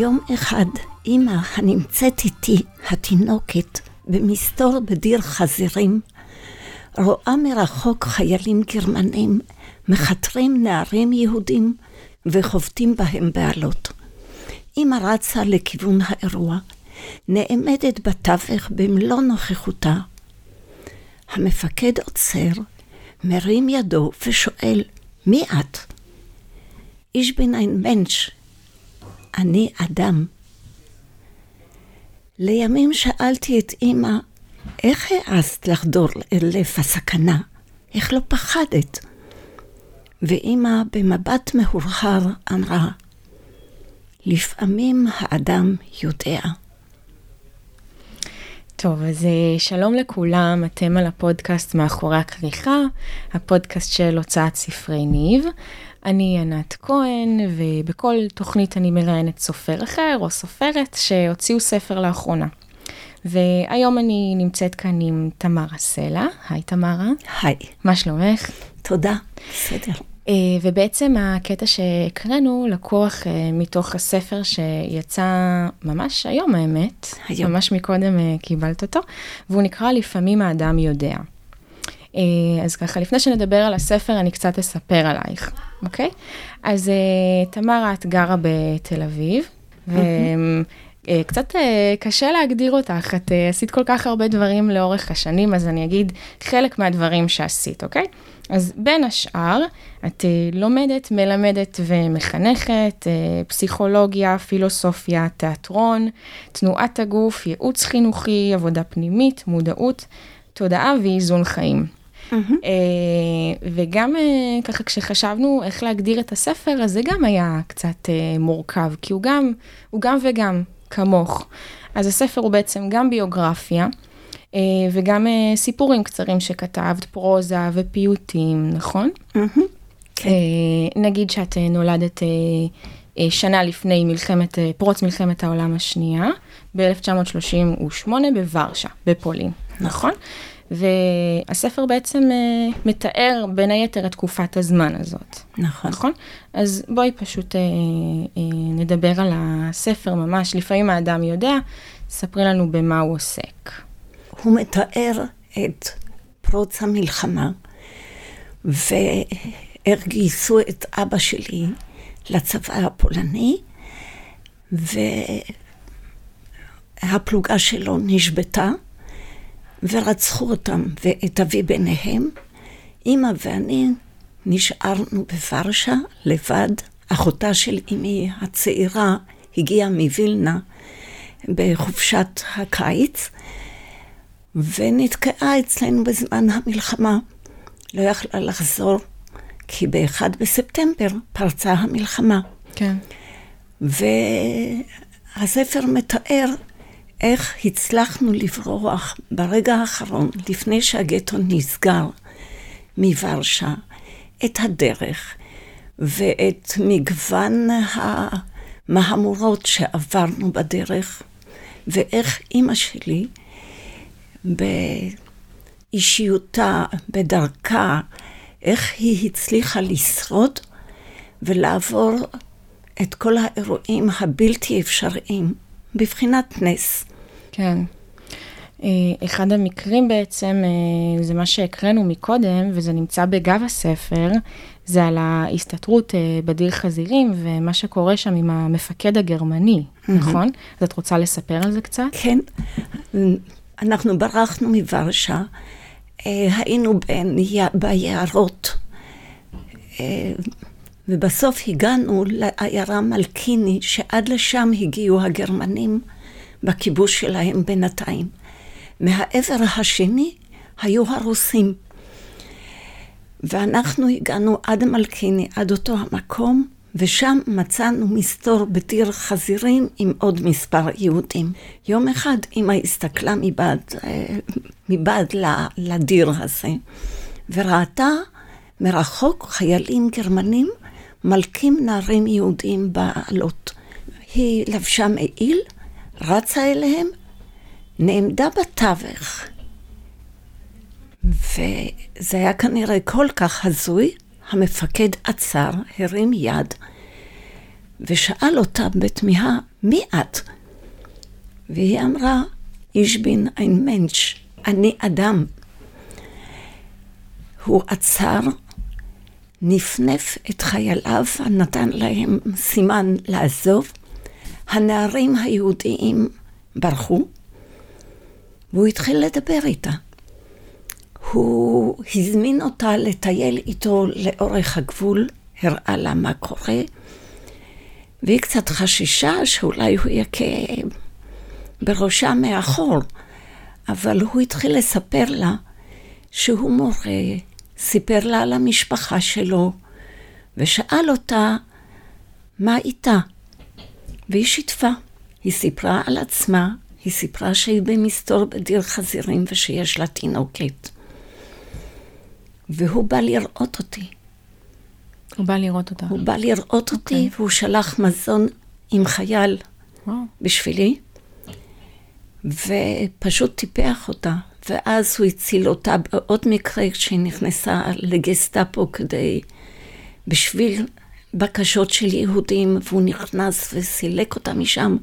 יום אחד אמא הנמצאת איתי, התינוקת, במסתור בדיר חזירים, רואה מרחוק חיילים גרמנים מכתרים נערים יהודים וחובטים בהם בעלות. אמא רצה לכיוון האירוע, נעמדת בתווך במלוא נוכחותה. המפקד עוצר, מרים ידו ושואל, מי את? איש ein Mensch. אני אדם. לימים שאלתי את אמא, איך העזת לחדור אל לב הסכנה? איך לא פחדת? ואמא במבט מהורהר אמרה, לפעמים האדם יודע. טוב, אז אה, שלום לכולם, אתם על הפודקאסט מאחורי הכריכה, הפודקאסט של הוצאת ספרי ניב. אני ענת כהן, ובכל תוכנית אני מראיינת סופר אחר או סופרת שהוציאו ספר לאחרונה. והיום אני נמצאת כאן עם תמרה סלע. היי תמרה. היי. מה שלומך? תודה, בסדר. אה, ובעצם הקטע שהקראנו לקוח אה, מתוך הספר שיצא ממש היום האמת, היום. ממש מקודם אה, קיבלת אותו, והוא נקרא לפעמים האדם יודע. אז ככה, לפני שנדבר על הספר, אני קצת אספר עלייך, אוקיי? אז תמרה, את גרה בתל אביב, וקצת קשה להגדיר אותך, את עשית כל כך הרבה דברים לאורך השנים, אז אני אגיד חלק מהדברים שעשית, אוקיי? אז בין השאר, את אה, לומדת, מלמדת ומחנכת, אה, פסיכולוגיה, פילוסופיה, תיאטרון, תנועת הגוף, ייעוץ חינוכי, עבודה פנימית, מודעות, תודעה ואיזון חיים. Mm-hmm. וגם ככה כשחשבנו איך להגדיר את הספר, אז זה גם היה קצת מורכב, כי הוא גם, הוא גם וגם, כמוך. אז הספר הוא בעצם גם ביוגרפיה, אה, וגם אה, סיפורים קצרים שכתבת, פרוזה ופיוטים, נכון? כן. אה, נגיד שאת נולדת שנה לפני מלחמת, פרוץ מלחמת העולם השנייה, ב-1938 בוורשה, בפולין, נכון? והספר בעצם מתאר בין היתר את תקופת הזמן הזאת. נכון. נכון? אז בואי פשוט נדבר על הספר ממש, לפעמים האדם יודע, ספרי לנו במה הוא עוסק. הוא מתאר את פרוץ המלחמה, ואיך גייסו את אבא שלי לצבא הפולני, והפלוגה שלו נשבתה, ורצחו אותם, ואת אבי ביניהם. אמא ואני נשארנו בוורשה לבד. אחותה של אמי הצעירה הגיעה מווילנה בחופשת הקיץ, ונתקעה אצלנו בזמן המלחמה. לא יכלה לחזור, כי ב-1 בספטמבר פרצה המלחמה. כן. והספר מתאר איך הצלחנו לברוח ברגע האחרון, לפני שהגטו נסגר מוורשה, את הדרך ואת מגוון המהמורות שעברנו בדרך, ואיך אימא שלי באישיותה, בדרכה, איך היא הצליחה לשרוד ולעבור את כל האירועים הבלתי אפשריים, בבחינת נס. כן. אה, אחד המקרים בעצם, אה, זה מה שהקראנו מקודם, וזה נמצא בגב הספר, זה על ההסתתרות אה, בדיר חזירים, ומה שקורה שם עם המפקד הגרמני, mm-hmm. נכון? אז את רוצה לספר על זה קצת? כן. אנחנו ברחנו מוורשה, היינו בין, ביערות, ובסוף הגענו לעיירה מלקיני, שעד לשם הגיעו הגרמנים בכיבוש שלהם בינתיים. מהעבר השני היו הרוסים. ואנחנו הגענו עד מלקיני, עד אותו המקום, ושם מצאנו מסתור בדיר חזירים עם עוד מספר יהודים. יום אחד אמא הסתכלה מבעד, אה, מבעד לדיר הזה, וראתה מרחוק חיילים גרמנים מלקים נערים יהודים בעלות. היא לבשה מעיל, רצה אליהם, נעמדה בתווך. וזה היה כנראה כל כך הזוי, המפקד עצר, הרים יד, ושאל אותה בתמיהה, מי את? והיא אמרה, איש בין ein Mensch, אני אדם. הוא עצר, נפנף את חייליו, נתן להם סימן לעזוב. הנערים היהודיים ברחו, והוא התחיל לדבר איתה. הוא הזמין אותה לטייל איתו לאורך הגבול, הראה לה מה קורה, והיא קצת חששה שאולי הוא יכה בראשה מאחור, אבל הוא התחיל לספר לה שהוא מורה, סיפר לה על המשפחה שלו, ושאל אותה מה איתה. והיא שיתפה. היא סיפרה על עצמה, היא סיפרה שהיא במסתור בדיר חזירים ושיש לה תינוקת. והוא בא לראות אותי. הוא בא לראות אותה. הוא בא לראות אותי, okay. והוא שלח מזון עם חייל wow. בשבילי, ופשוט טיפח אותה. ואז הוא הציל אותה בעוד מקרה כשהיא נכנסה לגסטאפו כדי, בשביל בקשות של יהודים, והוא נכנס וסילק אותה משם,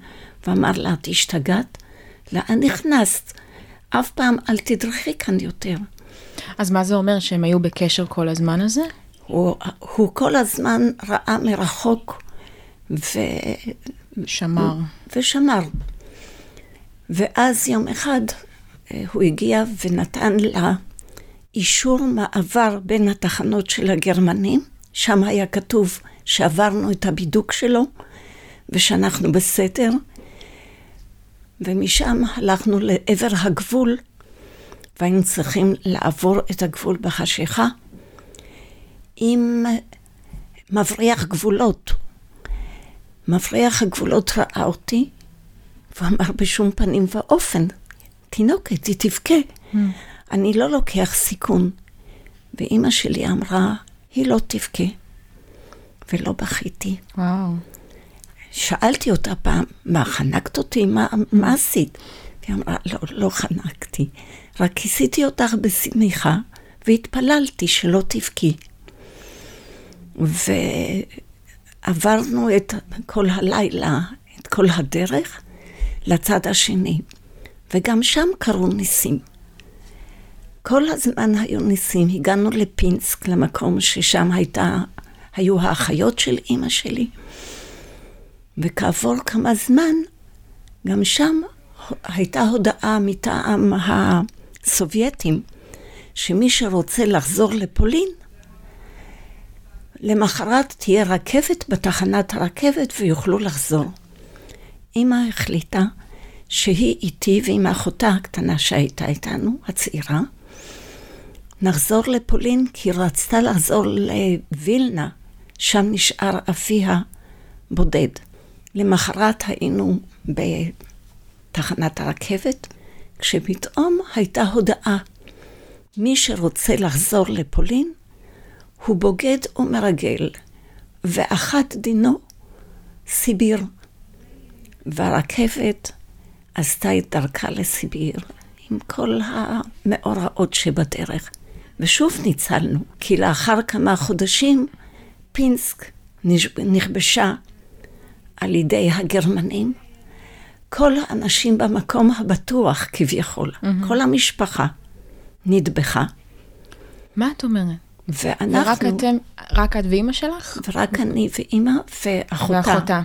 ואמר לה, את השתגעת? לאן נכנסת? אף פעם אל תדרכי כאן יותר. אז מה זה אומר, שהם היו בקשר כל הזמן הזה? הוא, הוא כל הזמן ראה מרחוק ו... שמר. ושמר. ואז יום אחד אה, הוא הגיע ונתן לה אישור מעבר בין התחנות של הגרמנים, שם היה כתוב שעברנו את הבידוק שלו ושאנחנו בסדר, ומשם הלכנו לעבר הגבול, והיינו צריכים לעבור את הגבול בחשיכה עם מבריח גבולות. מבריח הגבולות ראה אותי, ואמר בשום פנים ואופן, תינוקת, היא תבכה. Mm. אני לא לוקח סיכון. ואימא שלי אמרה, היא לא תבכה. ולא בכיתי. וואו. שאלתי אותה פעם, מה, חנקת אותי? מה, מה עשית? היא אמרה, לא, לא חנקתי, רק כיסיתי אותך בשמיכה והתפללתי שלא תבכי. ועברנו את כל הלילה, את כל הדרך, לצד השני, וגם שם קרו ניסים. כל הזמן היו ניסים, הגענו לפינסק, למקום ששם הייתה היו האחיות של אימא שלי. וכעבור כמה זמן, גם שם הייתה הודעה מטעם הסובייטים, שמי שרוצה לחזור לפולין, למחרת תהיה רכבת בתחנת הרכבת ויוכלו לחזור. אימא החליטה שהיא איתי ועם אחותה הקטנה שהייתה איתנו, הצעירה, נחזור לפולין כי רצתה לחזור לווילנה, שם נשאר אביה בודד. למחרת היינו בתחנת הרכבת, כשפתאום הייתה הודעה, מי שרוצה לחזור לפולין, הוא בוגד ומרגל, ואחת דינו סיביר. והרכבת עשתה את דרכה לסיביר, עם כל המאורעות שבדרך. ושוב ניצלנו, כי לאחר כמה חודשים פינסק נכבשה על ידי הגרמנים. כל האנשים במקום הבטוח כביכול, mm-hmm. כל המשפחה נטבחה. מה את אומרת? ואנחנו... ורק אתם, רק את ואימא שלך? ורק אני ואימא ואחותה. ואחותה.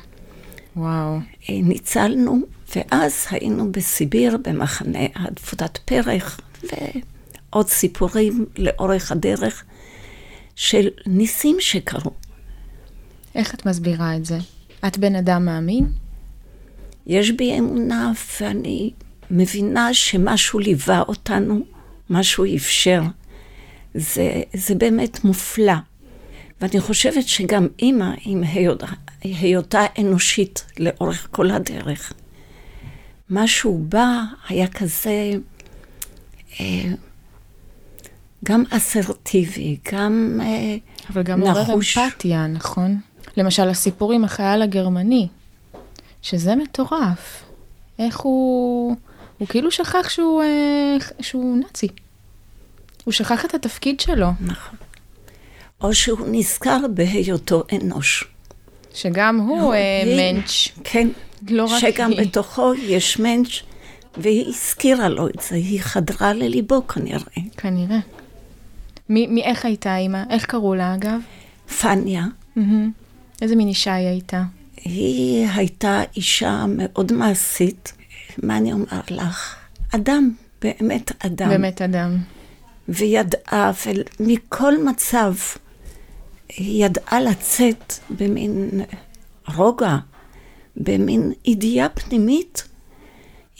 וואו. אה, ניצלנו, ואז היינו בסיביר, במחנה עבודת פרח, ועוד סיפורים לאורך הדרך של ניסים שקרו. איך את מסבירה את זה? את בן אדם מאמין? יש בי אמונה, ואני מבינה שמשהו ליווה אותנו, משהו אפשר. זה, זה באמת מופלא. ואני חושבת שגם אימא, עם היותה אנושית לאורך כל הדרך, משהו בא, היה כזה אה, גם אסרטיבי, גם אה, אבל גם מעורר אמפתיה, נכון? למשל, הסיפור עם החייל הגרמני, שזה מטורף. איך הוא... הוא כאילו שכח שהוא, אה, שהוא נאצי. הוא שכח את התפקיד שלו. נכון. או שהוא נזכר בהיותו אנוש. שגם הוא אה, מענץ', כן, לא רק שגם היא. בתוכו יש מענץ', והיא הזכירה לו את זה, היא חדרה לליבו כנראה. כנראה. מי, מי, איך הייתה אימא? איך קראו לה, אגב? פניה. איזה מין אישה היא הייתה? היא הייתה אישה מאוד מעשית, מה אני אומר לך? אדם, באמת אדם. באמת אדם. וידעה, ומכל מצב היא ידעה לצאת במין רוגע, במין ידיעה פנימית,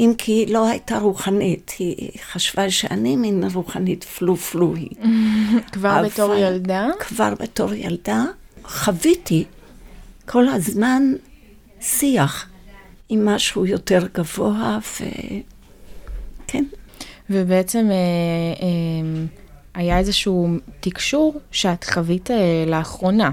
אם כי היא לא הייתה רוחנית, היא חשבה שאני מין רוחנית פלו-פלואית. כבר בתור ילדה? כבר בתור ילדה חוויתי כל הזמן שיח עם משהו יותר גבוה, וכן, ובעצם אה, אה, היה איזשהו תקשור שאת חווית אה, לאחרונה,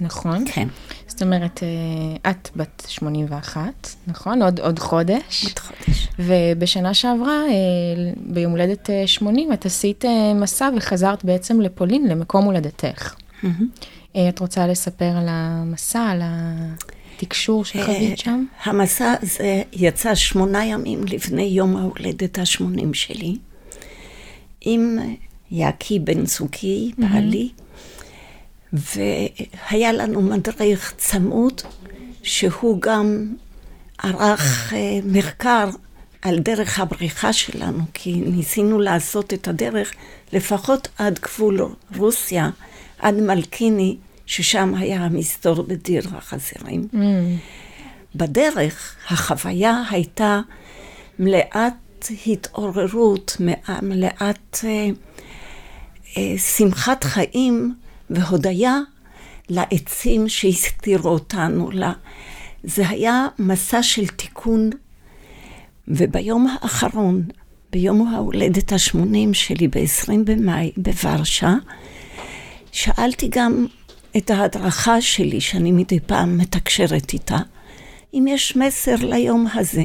נכון? כן, זאת אומרת, אה, את בת 81, נכון? עוד, עוד חודש. עוד חודש. ובשנה שעברה, אה, ביום הולדת אה, 80, את עשית אה, מסע וחזרת בעצם לפולין, למקום הולדתך. אה, את רוצה לספר על המסע, על התקשור שחווית שם? אה, המסע הזה יצא שמונה ימים לפני יום ההולדת ה-80 שלי, עם יעקי בן זוגי, בעלי, והיה לנו מדריך צמוד, שהוא גם ערך אה, מחקר על דרך הבריחה שלנו, כי ניסינו לעשות את הדרך לפחות עד גבול רוסיה, עד מלקיני, ששם היה המסתור בדיר החזירים. Mm, בדרך החוויה הייתה מלאת התעוררות, מלאת אה, אה, שמחת חיים והודיה לעצים שהסתירו אותנו. לה. זה היה מסע של תיקון, וביום האחרון, ביום ההולדת ה-80 שלי ב-20 במאי בוורשה, שאלתי גם את ההדרכה שלי, שאני מדי פעם מתקשרת איתה, אם יש מסר ליום הזה.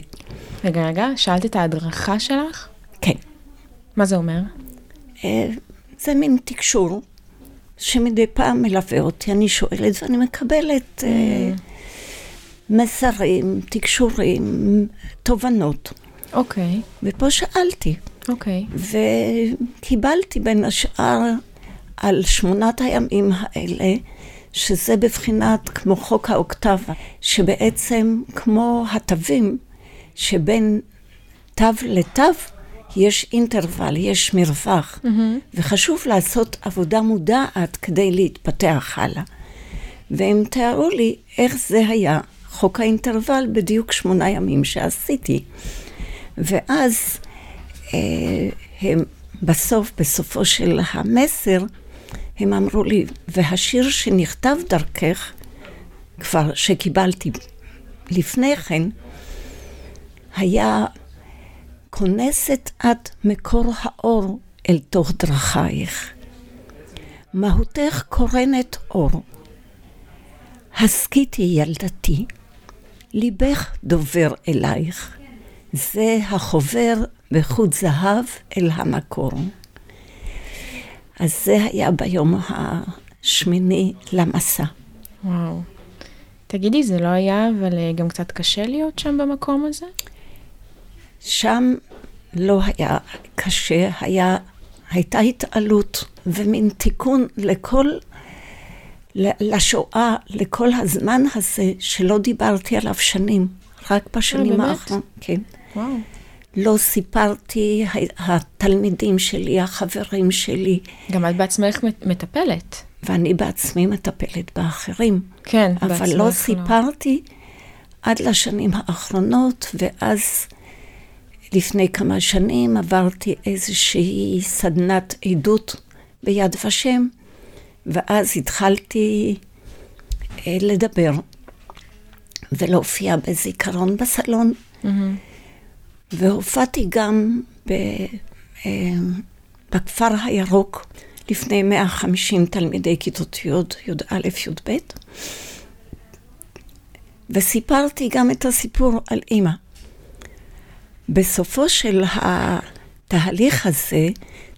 רגע, רגע, שאלת את ההדרכה שלך? כן. מה זה אומר? אה, זה מין תקשור שמדי פעם מלווה אותי, אני שואלת ואני מקבלת אה, מסרים, תקשורים, תובנות. אוקיי, ופה שאלתי, אוקיי. וקיבלתי בין השאר על שמונת הימים האלה, שזה בבחינת כמו חוק האוקטבה, שבעצם כמו התווים, שבין תו לתו יש אינטרוול, יש מרווח, וחשוב לעשות עבודה מודעת כדי להתפתח הלאה. והם תיארו לי איך זה היה, חוק האינטרוול, בדיוק שמונה ימים שעשיתי. ואז אה, הם בסוף, בסופו של המסר, הם אמרו לי, והשיר שנכתב דרכך, כבר שקיבלתי לפני כן, היה כונסת את מקור האור אל תוך דרכייך. מהותך קורנת אור. הסכיתי ילדתי, ליבך דובר אלייך. זה החובר בחוט זהב אל המקור. אז זה היה ביום השמיני למסע. וואו. תגידי, זה לא היה אבל אה, גם קצת קשה להיות שם במקום הזה? שם לא היה קשה, היה, הייתה התעלות ומין תיקון לכל, לשואה, לכל הזמן הזה שלא דיברתי עליו שנים, רק בשנים באמת? האחרונות. כן. וואו. לא סיפרתי, התלמידים שלי, החברים שלי, גם את בעצמך מט- מטפלת. ואני בעצמי מטפלת באחרים. כן, אבל בעצמך לא סיפרתי עד לשנים האחרונות, ואז לפני כמה שנים עברתי איזושהי סדנת עדות ביד ושם, ואז התחלתי אה, לדבר ולהופיע בזיכרון בסלון, מהמם. והופעתי גם ב, אה, בכפר הירוק לפני 150 תלמידי כיתות י', י"א, י"ב, וסיפרתי גם את הסיפור על אימא. בסופו של התהליך הזה,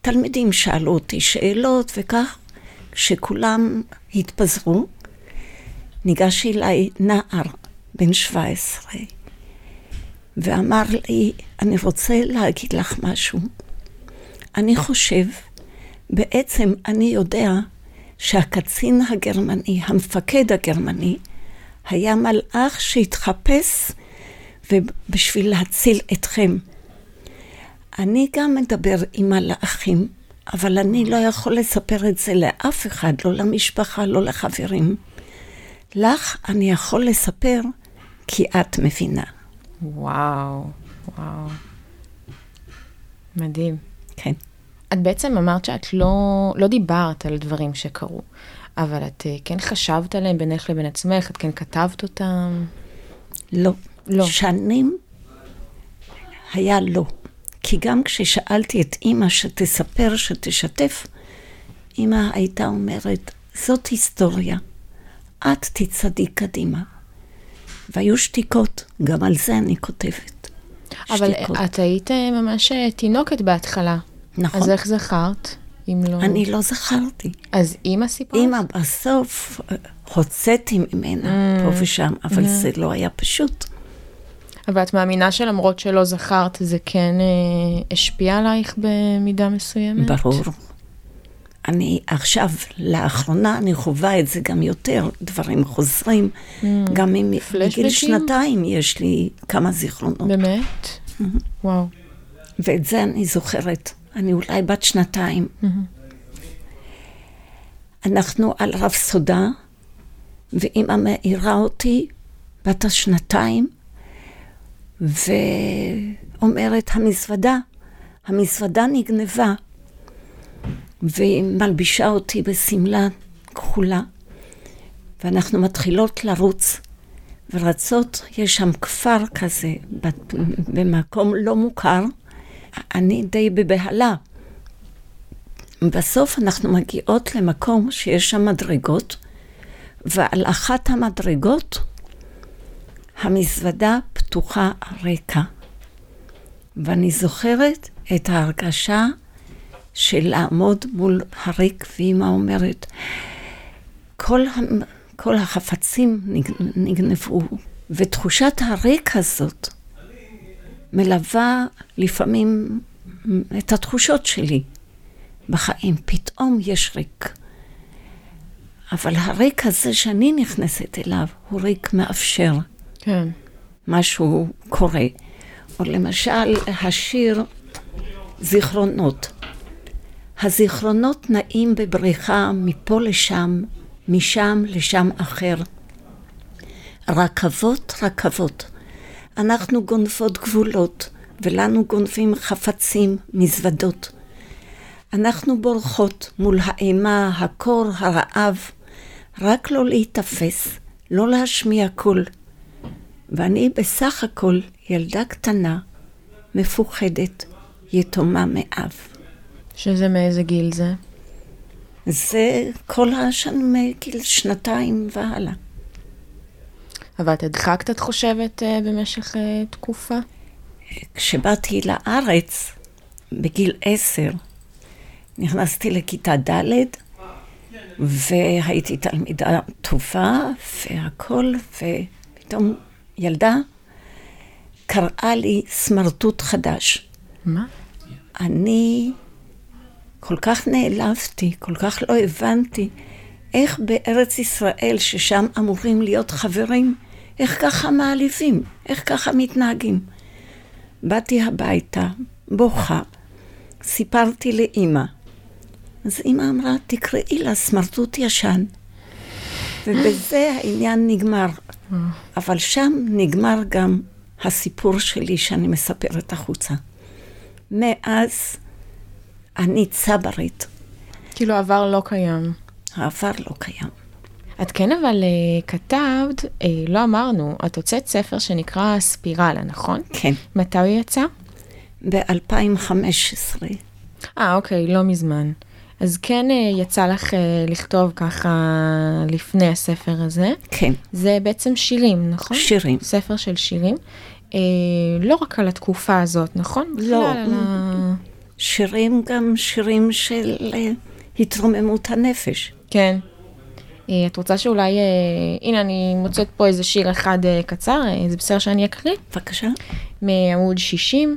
תלמידים שאלו אותי שאלות וכך, כשכולם התפזרו, ניגש אליי נער בן 17, ואמר לי, אני רוצה להגיד לך משהו. אני חושב, בעצם אני יודע שהקצין הגרמני, המפקד הגרמני, היה מלאך שהתחפש בשביל להציל אתכם. אני גם מדבר עם מלאכים, אבל אני לא יכול לספר את זה לאף אחד, לא למשפחה, לא לחברים. לך אני יכול לספר כי את מבינה. וואו, וואו. מדהים. כן. את בעצם אמרת שאת לא, לא דיברת על דברים שקרו, אבל את אה, כן חשבת עליהם בינך לבין עצמך, את כן כתבת אותם? לא. לא. שנים היה לא. כי גם כששאלתי את אימא שתספר, שתשתף, אימא הייתה אומרת, זאת היסטוריה, את תצעדי קדימה. והיו שתיקות, גם על זה אני כותבת. אבל שתיקות. את היית אה, ממש אה, תינוקת בהתחלה. נכון. אז איך זכרת? אם לא... אני לא זכרתי. אז אימא סיפרה? אימא בסוף אה, הוצאתי ממנה Mm. פה ושם, אבל זה לא היה פשוט. אבל את מאמינה שלמרות שלא זכרת, זה כן אה, השפיע עלייך במידה מסוימת? ברור. אני עכשיו, לאחרונה, אני חווה את זה גם יותר, דברים חוזרים. גם אם? מגיל שנתיים יש לי כמה זיכרונות. באמת? וואו. ואת זה אני זוכרת. אני אולי בת שנתיים. אנחנו על רב סודה, ואימא מעירה אותי, בת השנתיים, ואומרת, המזוודה, המזוודה נגנבה. והיא מלבישה אותי בשמלה כחולה, ואנחנו מתחילות לרוץ. ורצות, יש שם כפר כזה, במקום לא מוכר, אני די בבהלה. בסוף אנחנו מגיעות למקום שיש שם מדרגות, ועל אחת המדרגות המזוודה פתוחה ריקה. ואני זוכרת את ההרגשה של לעמוד מול הריק, ואימא אומרת, כל, כל החפצים נג- נגנבו, ותחושת הריק הזאת מלווה לפעמים את התחושות שלי בחיים. פתאום יש ריק. אבל הריק הזה שאני נכנסת אליו הוא ריק מאפשר. כן. משהו קורה. או למשל, השיר זיכרונות. הזיכרונות נעים בבריכה מפה לשם, משם לשם אחר. רכבות, רכבות. אנחנו גונבות גבולות, ולנו גונבים חפצים, מזוודות. אנחנו בורחות מול האימה, הקור, הרעב, רק לא להיתפס, לא להשמיע קול. ואני בסך הכל ילדה קטנה, מפוחדת, יתומה מאב. שזה מאיזה גיל זה? זה כל השנים מגיל שנתיים והלאה. אבל את הדחקת, את חושבת, אה, במשך אה, תקופה? כשבאתי לארץ, בגיל עשר, נכנסתי לכיתה ד' והייתי תלמידה טובה והכל, ופתאום ילדה קראה לי סמרטוט חדש. מה? אני כל כך נעלבתי, כל כך לא הבנתי איך בארץ ישראל, ששם אמורים להיות חברים, איך ככה מעליבים, איך ככה מתנהגים. באתי הביתה, בוכה, סיפרתי לאימא. אז אימא אמרה, תקראי לה סמרטוט ישן. ובזה העניין נגמר. אבל שם נגמר גם הסיפור שלי שאני מספרת החוצה. מאז אני צברית, כאילו עבר לא קיים. העבר לא קיים. את כן אבל אה, כתבת, אה, לא אמרנו, את הוצאת ספר שנקרא ספירלה, נכון? כן, מתי הוא יצא? ב-2015. אה, אוקיי, לא מזמן. אז כן אה, יצא לך אה, לכתוב ככה לפני הספר הזה. כן, זה בעצם שירים, נכון? שירים. ספר של שירים. אה, לא רק על התקופה הזאת, נכון? לא. על ה... שירים גם שירים של אה, התרוממות הנפש. כן. את רוצה שאולי, הנה אני מוצאת פה איזה שיר אחד קצר, זה בסדר שאני אקריא? בבקשה. מעמוד 60,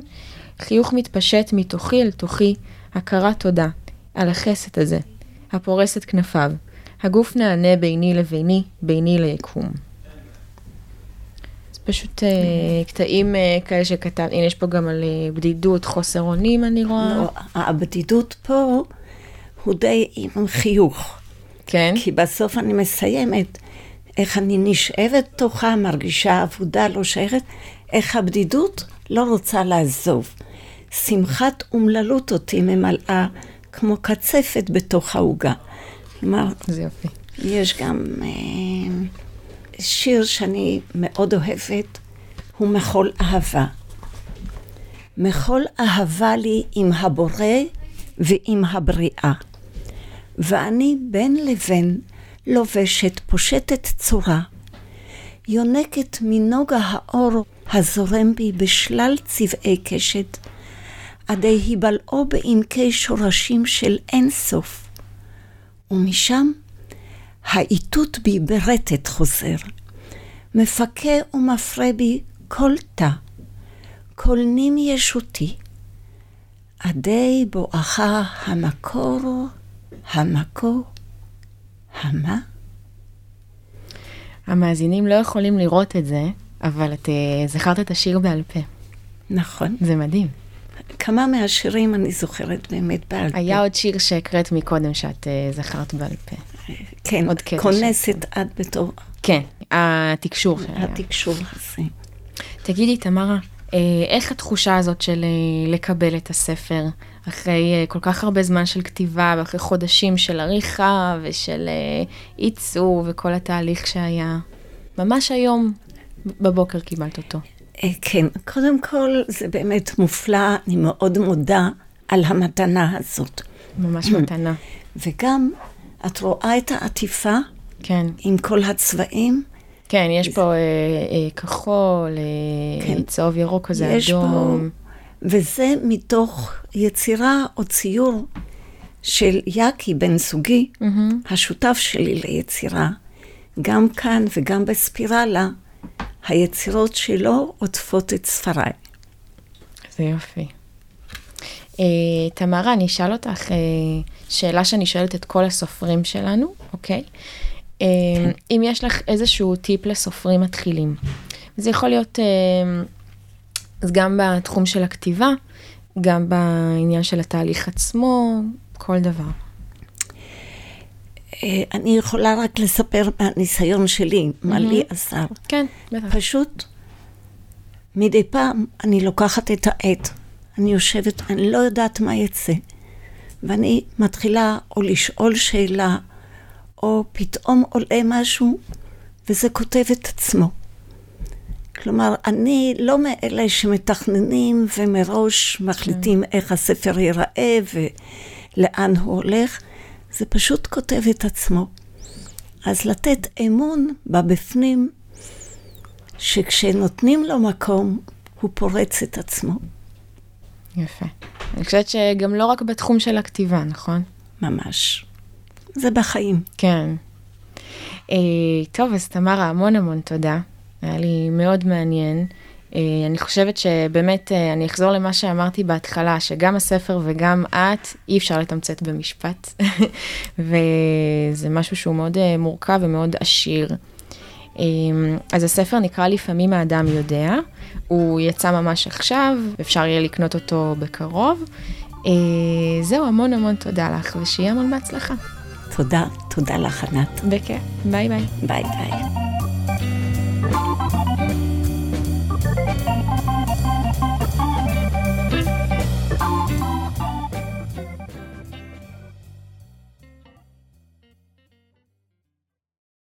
חיוך מתפשט מתוכי אל תוכי, הכרת תודה על החסד הזה, הפורס את כנפיו, הגוף נענה ביני לביני, ביני ליקום. זה פשוט אה, קטעים אה, כאלה שכתב, הנה יש פה גם על אה, בדידות, חוסר אונים אני רואה. לא, הבדידות פה הוא די עם חיוך. כן. כי בסוף אני מסיימת, איך אני נשאבת תוכה, מרגישה אבודה, לא שייכת, איך הבדידות לא רוצה לעזוב. שמחת אומללות אותי ממלאה כמו קצפת בתוך העוגה. כלומר, זה יופי. יש גם אה, שיר שאני מאוד אוהבת, הוא מחול אהבה. מחול אהבה לי עם הבורא ועם הבריאה. ואני בין לבין לובשת פושטת צורה, יונקת מנוגה האור הזורם בי בשלל צבעי קשת, עדי היבלעו בעמקי שורשים של אין סוף, ומשם האיתות בי ברטט חוזר, מפקה ומפרה בי כל תא, כל נים ישותי, עדי בואכה המקור המקור, המה? המאזינים לא יכולים לראות את זה, אבל את uh, זכרת את השיר בעל פה. נכון. זה מדהים. כמה מהשירים אני זוכרת באמת בעל פה. היה עוד שיר שהקראת מקודם שאת uh, זכרת בעל פה. כן, עוד כונסת את בתור כן, התקשור שהיה. התקשור הזה. תגידי, תמרה, אה, איך התחושה הזאת של אה, לקבל את הספר אחרי כל כך הרבה זמן של כתיבה ואחרי חודשים של עריכה ושל עיצוב וכל התהליך שהיה? ממש היום בבוקר קיבלת אותו. אה, כן, קודם כל זה באמת מופלא, אני מאוד מודה על המתנה הזאת. ממש מתנה. וגם, את רואה את העטיפה כן. עם כל הצבעים? כן, יש פה אה, אה, כחול, אה, כן. צהוב ירוק כזה, יש פה, אדום. וזה מתוך יצירה או ציור של יאקי בן זוגי, מהמם. השותף שלי ליצירה. גם כאן וגם בספירלה, היצירות שלו עוטפות את ספריי. זה יופי. Uh, תמרה, אני אשאל אותך uh, שאלה שאני שואלת את כל הסופרים שלנו, אוקיי? Uh, אם יש לך איזשהו טיפ לסופרים מתחילים. זה יכול להיות uh, אז גם בתחום של הכתיבה, גם בעניין של התהליך עצמו, כל דבר. אה, אני יכולה רק לספר מהניסיון שלי, מה לי עזר. כן, בטח. פשוט, מדי פעם אני לוקחת את העט, אני יושבת, אני לא יודעת מה יצא, ואני מתחילה או לשאול שאלה, או פתאום עולה משהו, וזה כותב את עצמו. כלומר, אני לא מאלה שמתכננים ומראש מחליטים איך הספר ייראה ולאן הוא הולך, זה פשוט כותב את עצמו. אז לתת אמון בבפנים, שכשנותנים לו מקום, הוא פורץ את עצמו. יפה. אני חושבת שגם לא רק בתחום של הכתיבה, נכון? ממש. זה בחיים. כן. אה, טוב, אז תמרה, המון המון תודה. היה לי מאוד מעניין. אה, אני חושבת שבאמת, אה, אני אחזור למה שאמרתי בהתחלה, שגם הספר וגם את, אי אפשר לתמצת במשפט. וזה משהו שהוא מאוד אה, מורכב ומאוד עשיר. אה, אז הספר נקרא לפעמים האדם יודע, הוא יצא ממש עכשיו, אפשר יהיה לקנות אותו בקרוב. זהו, המון המון תודה לך, ושיהיה המון בהצלחה. תודה, תודה לך, ענת. בכיף, ביי ביי. ביי ביי.